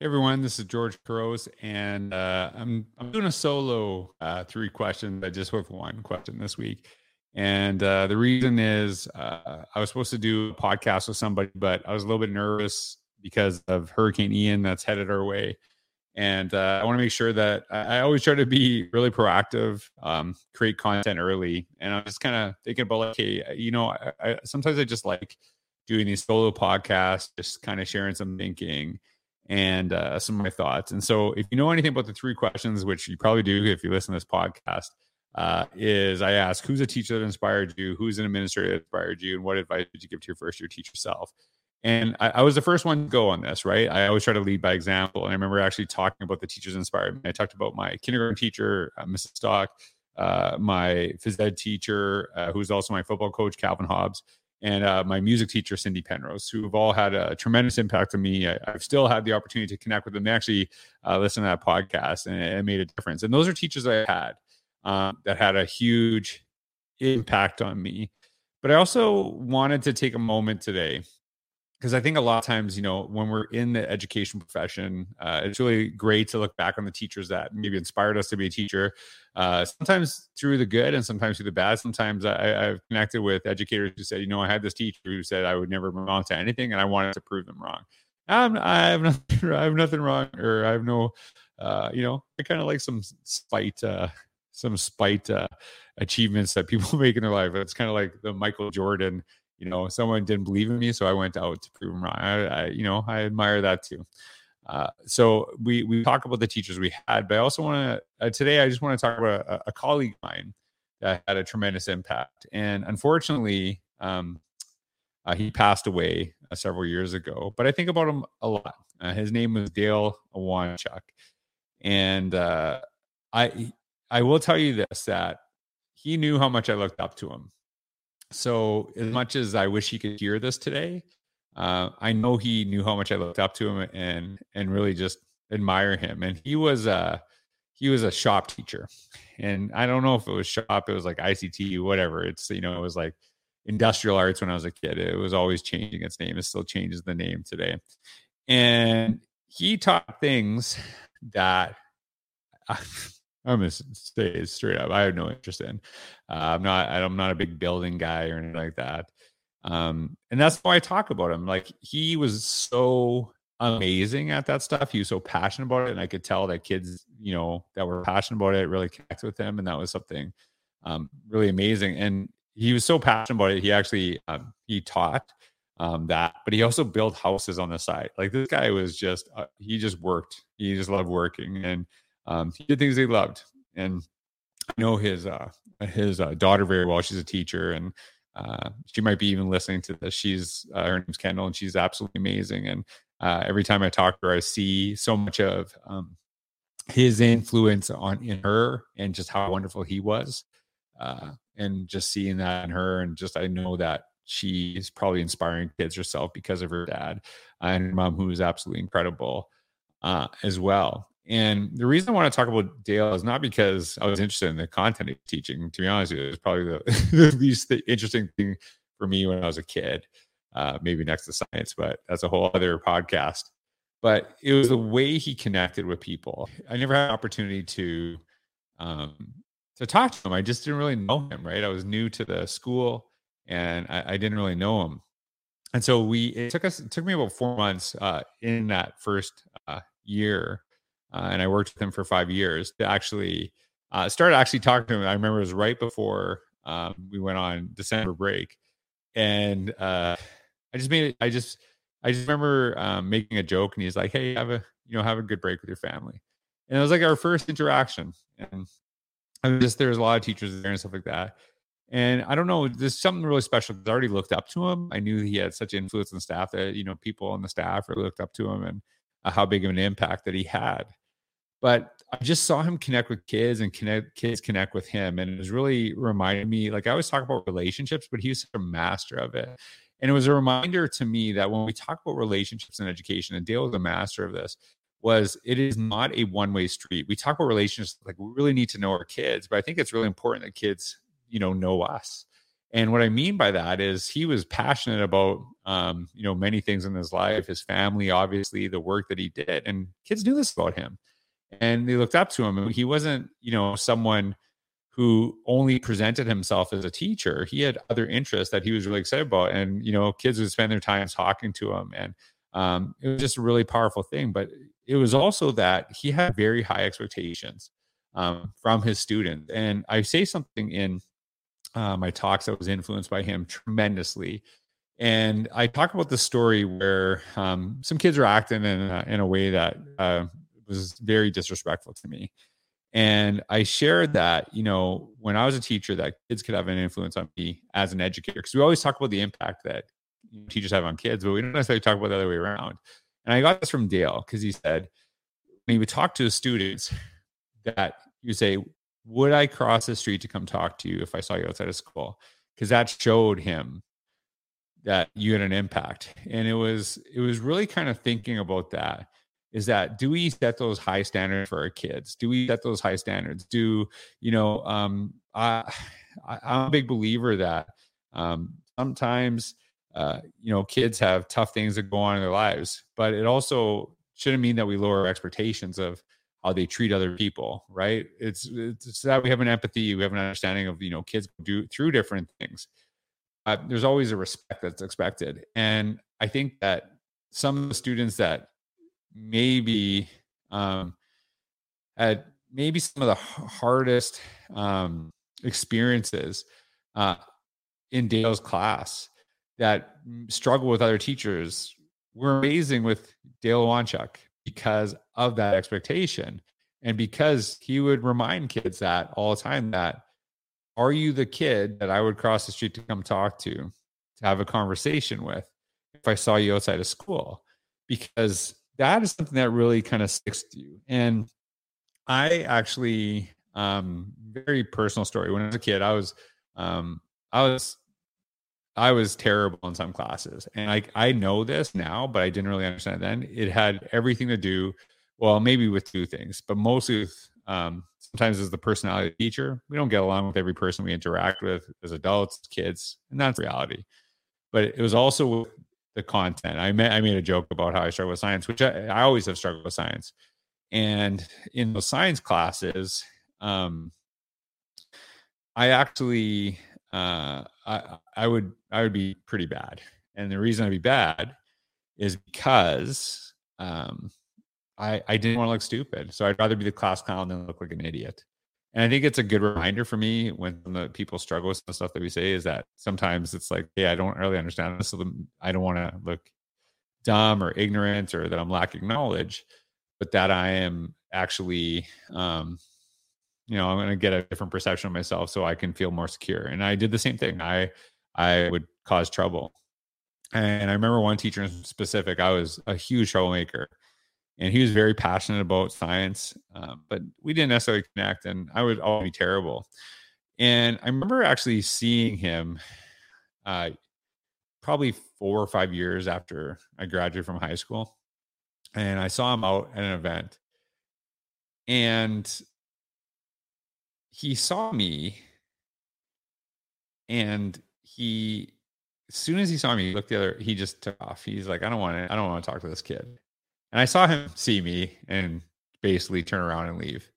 Hey everyone, this is George Couros, and uh, I'm I'm doing a solo uh, three questions. I just have one question this week, and uh, the reason is uh, I was supposed to do a podcast with somebody, but I was a little bit nervous because of Hurricane Ian that's headed our way, and uh, I want to make sure that I, always try to be really proactive, um, create content early, and I'm just kind of thinking about like, hey, you know, I, I, sometimes I just like doing these solo podcasts, just kind of sharing some thinking and uh, some of my thoughts. And so, if you know anything about the three questions, which you probably do if you listen to this podcast, uh, is I ask who's a teacher that inspired you, who's an administrator that inspired you, and what advice did you give to your first year teacher self? And I, I, was the first one to go on this, right? I always try to lead by example. And I remember actually talking about the teachers inspired me. I talked about my kindergarten teacher, uh, Mrs. Stock, uh, my phys ed teacher, uh, who's also my football coach, Calvin Hobbs, and uh, my music teacher, Cindy Penrose, who have all had a tremendous impact on me. I, have still had the opportunity to connect with them. They actually uh, listen to that podcast, and it, it, made a difference. And those are teachers I had um, that had a huge impact on me. But I also wanted to take a moment today because I think a lot of times, you know, when we're in the education profession, uh, it's really great to look back on the teachers that maybe inspired us to be a teacher. Uh, sometimes through the good and sometimes through the bad. Sometimes I, have connected with educators who said, you know, I had this teacher who said I would never amount to anything, and I wanted to prove them wrong. I'm, I have nothing, I have nothing wrong, or I have no, uh, you know, I kind of like some spite, uh, some spite uh, achievements that people make in their life. It's kind of like the Michael Jordan you know, someone didn't believe in me, so I went out to prove them wrong. I, I you know, I admire that too. Uh, so we we talk about the teachers we had, but I also want to uh, today. I just want to talk about a, a, colleague of mine that had a tremendous impact, and unfortunately, um, uh, he passed away uh, several years ago. But I think about him a lot. Uh, his name was Dale Awanchuk, and uh, I I will tell you this that he knew how much I looked up to him so, as much as I wish he could hear this today, uh, I know he knew how much I looked up to him and and really just admire him. And he was a he was a shop teacher, and I don't know if it was shop, it was like ICT, whatever. It's you know it was like industrial arts when I was a kid. It was always changing its name. It still changes the name today. And he taught things that I'm gonna say straight up. I have no interest in. Uh, I'm not. I'm not a big building guy or anything like that. Um, and that's why I talk about him. Like he was so amazing at that stuff. He was so passionate about it, and I could tell that kids, you know, that were passionate about it, really connected with him, and that was something um, really amazing. And he was so passionate about it. He actually um, he taught um, that, but he also built houses on the side. Like this guy was just uh, he just worked. He just loved working and um, he did things he loved, and I know his uh, his uh, daughter very well. She's a teacher, and uh, she might be even listening to this. She's uh, her name's Kendall, and she's absolutely amazing. And uh, every time I talk to her, I see so much of um, his influence on in her, and just how wonderful he was, uh, and just seeing that in her, and just I know that she is probably inspiring kids herself because of her dad and her mom, who is absolutely incredible uh, as well. And the reason I want to talk about Dale is not because I was interested in the content he's teaching. To be honest, it was probably the, the least interesting thing for me when I was a kid, uh, maybe next to science, but that's a whole other podcast. But it was the way he connected with people. I never had an opportunity to um, to talk to him. I just didn't really know him. Right, I was new to the school, and I, I didn't really know him. And so we it took us it took me about four months uh, in that first uh, year uh, and I worked with him for five years to actually uh, started actually talking to him. I remember it was right before um, we went on December break, and uh, I just made it. I just I just remember um, making a joke, and he's like, "Hey, have a you know have a good break with your family," and it was like our first interaction, and I was just there's a lot of teachers there and stuff like that. And I don't know, there's something really special I already looked up to him. I knew he had such influence on staff that, you know, people on the staff really looked up to him and uh, how big of an impact that he had but I just saw him connect with kids and connect kids connect with him. And it was really reminding me, like I always talk about relationships, but he's a master of it. And it was a reminder to me that when we talk about relationships and education, and Dale was a master of this, was it is not a one-way street. We talk about relationships like we really need to know our kids, but I think it's really important that kids, you know, know us. And what I mean by that is he was passionate about, um, you know, many things in his life, his family, obviously, the work that he did, and kids knew this about him, and they looked up to him. He wasn't, you know, someone who only presented himself as a teacher. He had other interests that he was really excited about, and you know, kids would spend their time talking to him, and um, it was just a really powerful thing. But it was also that he had very high expectations um, from his students, and I say something in uh, my talks that was influenced by him tremendously. And I talk about the story where um, some kids were acting in a, in a way that uh, was very disrespectful to me. And I shared that, you know, when I was a teacher, that kids could have an influence on me as an educator. Because we always talk about the impact that teachers have on kids, but we don't necessarily talk about the other way around. And I got this from Dale because he said, when he would talk to his students, that you say, would I cross the street to come talk to you if I saw you outside of school? Because that showed him that you had an impact. And it was it was really kind of thinking about that. Is that do we set those high standards for our kids? Do we set those high standards? Do you know? Um, I, I I'm a big believer that um, sometimes uh, you know kids have tough things that go on in their lives, but it also shouldn't mean that we lower expectations of how they treat other people, right? It's it's that we have an empathy, we have an understanding of you know kids do through different things. Uh, there's always a respect that's expected, and I think that some of the students that maybe um, had maybe some of the hardest um, experiences uh, in Dale's class that struggle with other teachers were amazing with Dale Wanchuk because of that expectation. And because he would remind kids that all the time that are you the kid that I would cross the street to come talk to, to have a conversation with if I saw you outside of school? Because that is something that really kind of sticks to you. And I actually, um, very personal story. When I was a kid, I was, um, I was I was terrible in some classes. And I I know this now, but I didn't really understand it then. It had everything to do, well, maybe with two things, but mostly with um, sometimes as the personality teacher. We don't get along with every person we interact with as adults, kids, and that's reality. But it was also the content. I made I made a joke about how I struggle with science, which I, I always have struggled with science. And in those science classes, um, I actually uh, I I would I would be pretty bad. And the reason I'd be bad is because um, I I didn't want to look stupid. So I'd rather be the class clown than look like an idiot. And I think it's a good reminder for me when the people struggle with the stuff that we say is that sometimes it's like, hey, I don't really understand this, so I don't want to look dumb or ignorant or that I'm lacking knowledge, but that I am actually um, you know, I'm going to get a different perception of myself so I can feel more secure. And I did the same thing. I I would cause trouble. And I remember one teacher in specific, I was a huge troublemaker. And he was very passionate about science, um, but we didn't necessarily connect, and I would all be terrible. And I remember actually seeing him uh, probably four or five years after I graduated from high school. And I saw him out at an event. And he saw me and he as soon as he saw me he looked the other he just took off he's like i don't want to i don't want to talk to this kid and i saw him see me and basically turn around and leave.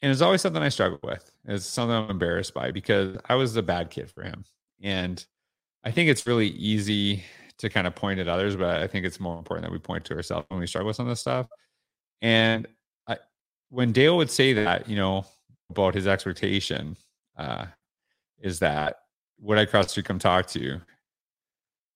And it's always something i struggle with. It's something i'm embarrassed by because i was the bad kid for him. And i think it's really easy to kind of point at others but i think it's more important that we point to ourselves when we struggle with some of this stuff. And I, when dale would say that you know about his expectation uh, is that would I cross street come talk to you?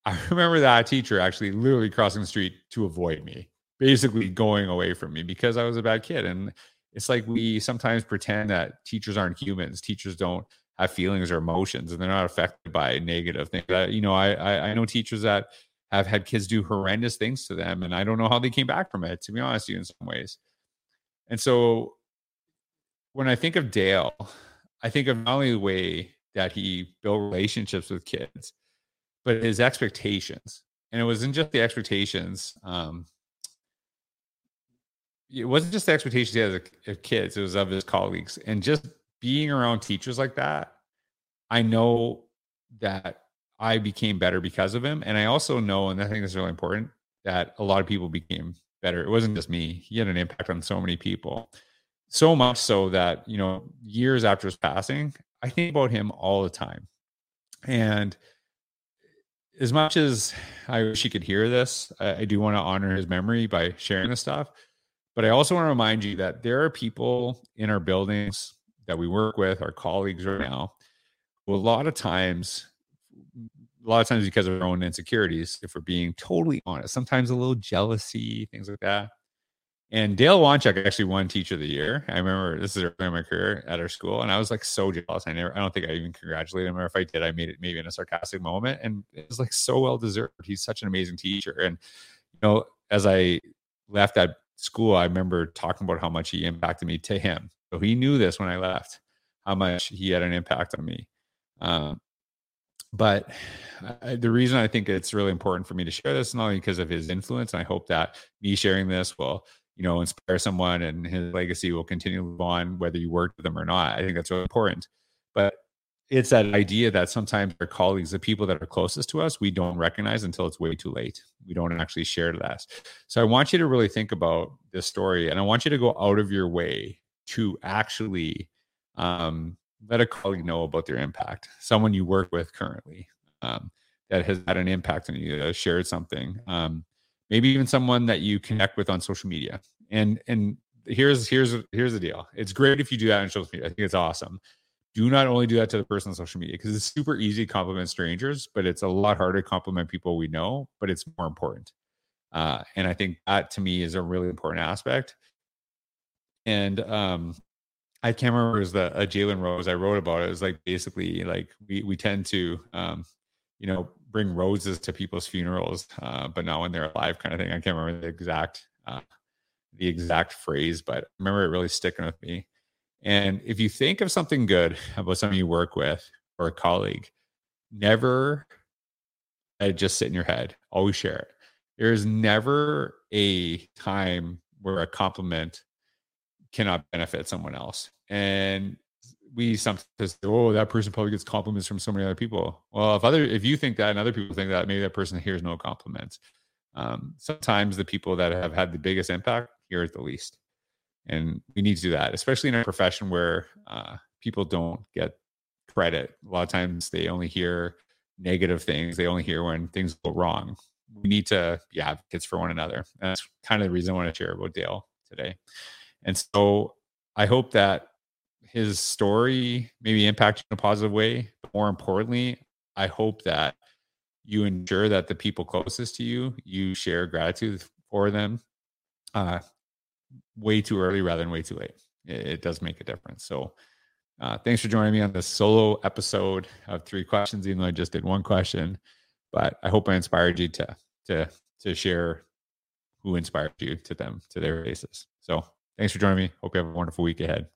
I remember that teacher actually literally crossing the street to avoid me, basically going away from me because I was a bad kid. And it's like we sometimes pretend that teachers aren't humans. Teachers don't have feelings or emotions, and they're not affected by negative things. That you know, I, I I know teachers that have had kids do horrendous things to them, and I don't know how they came back from it. To be honest, you in some ways. And so when I think of Dale, I think of not only the way that he built relationships with kids, but his expectations. And it wasn't just the expectations. Um, it wasn't just the expectations he had of kids; it was of his colleagues. And just being around teachers like that, I know that I became better because of him. And I also know, and I think is really important, that a lot of people became better. It wasn't just me. He had an impact on so many people. So much so that, you know, years after his passing, I think about him all the time. And as much as I wish he could hear this, I, I do want to honor his memory by sharing this stuff. But I also want to remind you that there are people in our buildings that we work with, our colleagues right now, who a lot of times, a lot of times because of our own insecurities, if we're being totally honest, sometimes a little jealousy, things like that, and Dale Wanchuk actually won Teacher of the Year. I remember this is early in my career at our school, and I was like so jealous. I never, I don't think I even congratulated him, or if I did, I made it maybe in a sarcastic moment, and it was like so well deserved. He's such an amazing teacher, and you know, as I left that school, I remember talking about how much he impacted me to him. So he knew this when I left, how much he had an impact on me. Um, but I, the reason I think it's really important for me to share this, not only because of his influence, and I hope that me sharing this will you know, inspire someone and his legacy will continue to on whether you work with them or not. I think that's really important. But it's that idea that sometimes our colleagues, the people that are closest to us, we don't recognize until it's way too late. We don't actually share that. So I want you to really think about this story and I want you to go out of your way to actually um, let a colleague know about their impact, someone you work with currently um, that has had an impact on you, that shared something. Um, maybe even someone that you connect with on social media. And and here's here's here's the deal. It's great if you do that on social media. I think it's awesome. Do not only do that to the person on social media because it's super easy to compliment strangers, but it's a lot harder to compliment people we know. But it's more important. Uh, and I think that to me is a really important aspect. And um, I can't remember it was the a Jalen Rose I wrote about it. It was like basically like we we tend to um, you know bring roses to people's funerals, uh, but not when they're alive, kind of thing. I can't remember the exact uh, the exact phrase, but I remember it really sticking with me. And if you think of something good about someone you work with or a colleague, never let it just sit in your head. Always share it. There is never a time where a compliment cannot benefit someone else. And we sometimes say, oh, that person probably gets compliments from so many other people. Well, if other if you think that and other people think that, maybe that person hears no compliments. Um, sometimes the people that have had the biggest impact hear it the least, and we need to do that, especially in a profession where uh, people don't get credit. A lot of times they only hear negative things. They only hear when things go wrong. We need to be advocates for one another. And that's kind of the reason I want to share about Dale today. And so I hope that his story maybe impact in a positive way. But more importantly, I hope that you ensure that the people closest to you, you share gratitude for them uh, way too early rather than way too late. It, it does make a difference. So, uh, thanks for joining me on this solo episode of three questions, even though I just did one question. But I hope I inspired you to to to share who inspired you to them to their basis. So, thanks for joining me. Hope you have a wonderful week ahead.